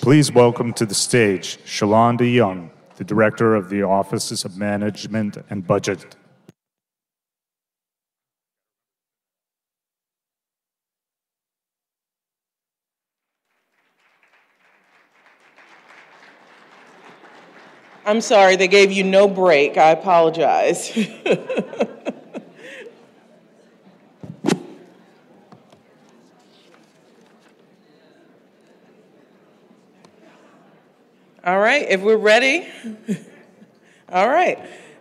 Please welcome to the stage Shalanda Young, the Director of the Offices of Management and Budget. I'm sorry, they gave you no break. I apologize. All right, if we're ready. All right.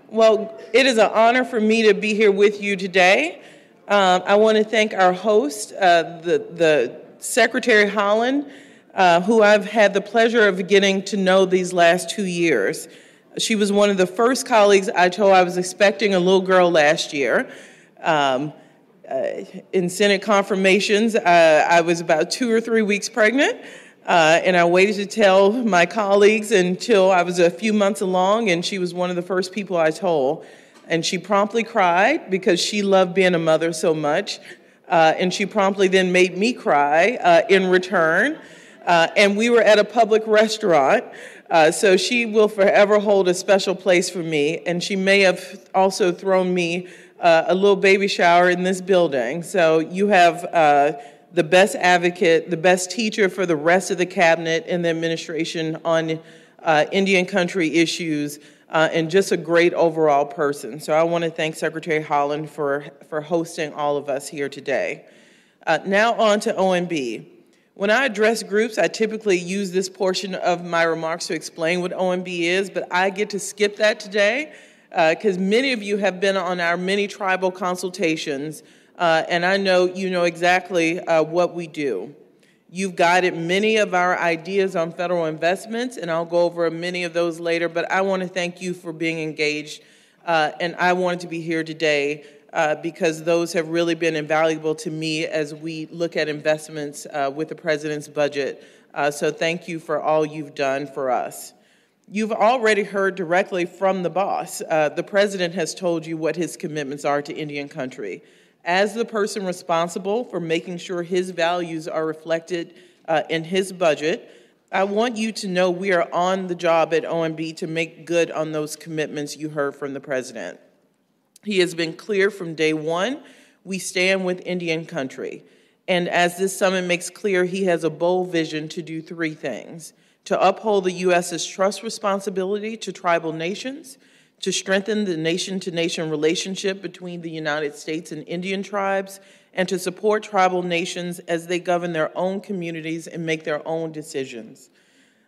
Well, it is an honor for me to be here with you today. Um, I want to thank our host, uh, the, the Secretary Haaland, uh, who I've had the pleasure of getting to know these last two years. She was one of the first colleagues I told I was expecting a little girl last year. Um, uh, in Senate confirmations, uh, I was about two or three weeks pregnant. Uh, and I waited to tell my colleagues until I was a few months along, and she was one of the first people I told. And she promptly cried because she loved being a mother so much. Uh, and she promptly then made me cry uh, in return. Uh, and we were at a public restaurant. Uh, so she will forever hold a special place for me. And she may have also thrown me uh, a little baby shower in this building. So you have the best advocate, the best teacher for the rest of the cabinet and the administration on uh, Indian country issues, uh, and just a great overall person. So I want to thank Secretary Haaland for, for hosting all of us here today. Uh, now on to OMB. When I address groups, I typically use this portion of my remarks to explain what OMB is, but I get to skip that today because uh, many of you have been on our many tribal consultations uh, and I know you know exactly uh, what we do. You've guided many of our ideas on federal investments, and I'll go over many of those later, but I want to thank you for being engaged. Uh, and I wanted to be here today uh, because those have really been invaluable to me as we look at investments uh, with the President's budget. Uh, so thank you for all you've done for us. You've already heard directly from the boss. the President has told you what his commitments are to Indian country as the person responsible for making sure his values are reflected uh, in his budget, I want you to know we are on the job at OMB to make good on those commitments you heard from the president. He has been clear from day one we stand with Indian country. And as this summit makes clear, he has a bold vision to do three things to uphold the U.S.'s trust responsibility to tribal nations to strengthen the nation to nation relationship between the United States and Indian tribes, and to support tribal nations as they govern their own communities and make their own decisions.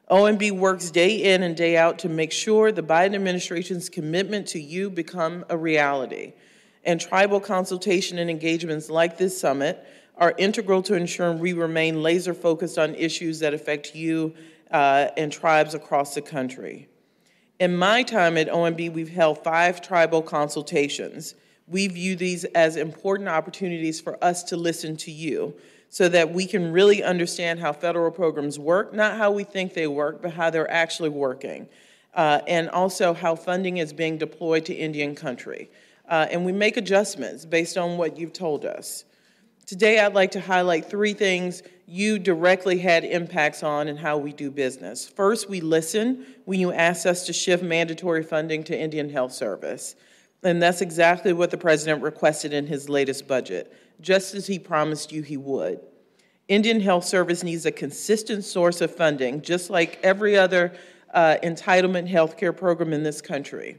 OMB works day in and day out to make sure the Biden administration's commitment to you become a reality. And tribal consultation and engagements like this summit are integral to ensuring we remain laser focused on issues that affect you uh, and tribes across the country. In my time at OMB, we've held five tribal consultations. We view these as important opportunities for us to listen to you so that we can really understand how federal programs work, not how we think they work, but how they're actually working, uh, and also how funding is being deployed to Indian country. Uh, and we make adjustments based on what you've told us. Today, I'd like to highlight three things you directly had impacts on and how we do business. First, we listen when you asked us to shift mandatory funding to Indian Health Service. And that's exactly what the president requested in his latest budget, just as he promised you he would. Indian Health Service needs a consistent source of funding, just like every other uh, entitlement healthcare program in this country.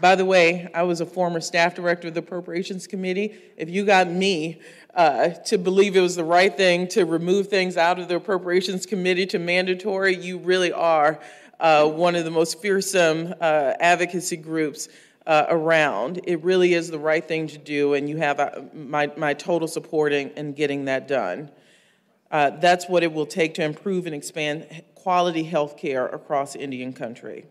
By the way, I was a former staff director of the Appropriations Committee. If you got me uh, to believe it was the right thing to remove things out of the Appropriations Committee to mandatory, you really are uh, one of the most fearsome uh, advocacy groups uh, around. It really is the right thing to do, and you have uh, my, my total support in, in getting that done. Uh, that's what it will take to improve and expand quality health care across Indian country.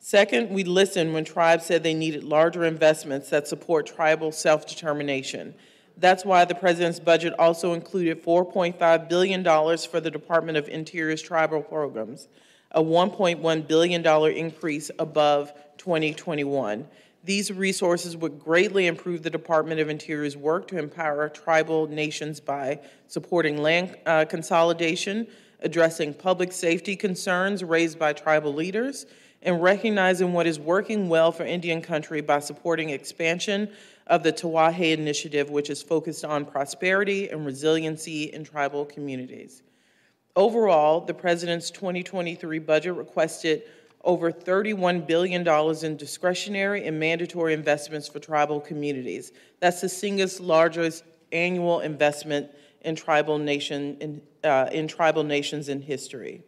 Second, we listened when tribes said they needed larger investments that support tribal self determination. That's why the president's budget also included $4.5 billion for the Department of Interior's tribal programs, a $1.1 billion increase above 2021. These resources would greatly improve the Department of Interior's work to empower tribal nations by supporting land uh, consolidation, addressing public safety concerns raised by tribal leaders, and recognizing what is working well for Indian country by supporting expansion of the Tiwahe Initiative, which is focused on prosperity and resiliency in tribal communities. Overall, the President's 2023 budget requested over $31 billion in discretionary and mandatory investments for tribal communities. That's the single largest annual investment in tribal, nation, in, uh, in tribal nations in history.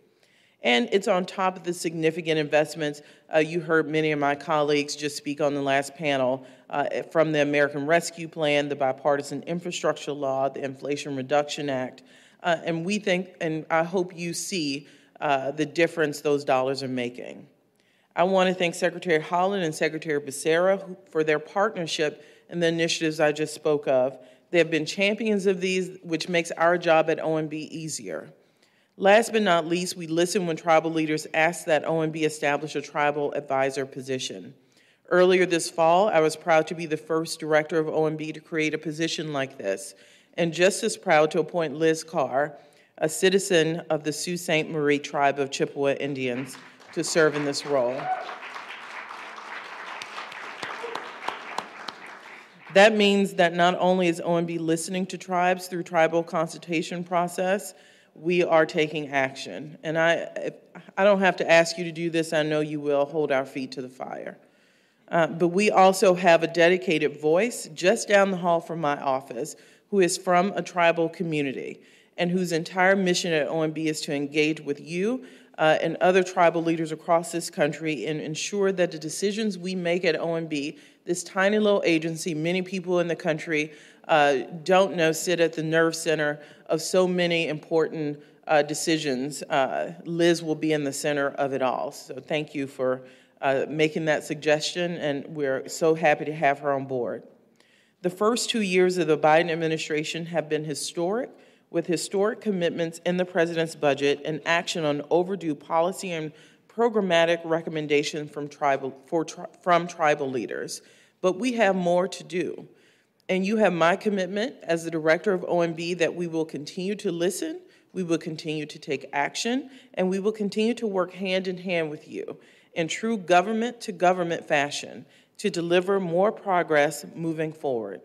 And it's on top of the significant investments. Uh, you heard many of my colleagues just speak on the last panel uh, from the American Rescue Plan, the Bipartisan Infrastructure Law, the Inflation Reduction Act. Uh, and we think, and I hope you see uh, the difference those dollars are making. I want to thank Secretary Haaland and Secretary Becerra for their partnership and the initiatives I just spoke of. They have been champions of these, which makes our job at OMB easier. Last but not least, we listened when tribal leaders asked that OMB establish a tribal advisor position. Earlier this fall, I was proud to be the first director of OMB to create a position like this, and just as proud to appoint Liz Carr, a citizen of the Sault Ste. Marie tribe of Chippewa Indians, to serve in this role. That means that not only is OMB listening to tribes through tribal consultation process, we are taking action. And I, I don't have to ask you to do this. I know you will hold our feet to the fire. Uh, but we also have a dedicated voice just down the hall from my office who is from a tribal community and whose entire mission at OMB is to engage with you uh, and other tribal leaders across this country and ensure that the decisions we make at OMB, this tiny little agency, many people in the country uh, don't know sit at the nerve center of so many important uh, decisions. Uh, Liz will be in the center of it all. So thank you for uh, making that suggestion, and we're so happy to have her on board. The first two years of the Biden administration have been historic, with historic commitments in the president's budget and action on overdue policy and programmatic recommendations from tribal, from tribal leaders. But we have more to do. And you have my commitment as the director of OMB that we will continue to listen, we will continue to take action, and we will continue to work hand in hand with you in true government to government fashion to deliver more progress moving forward.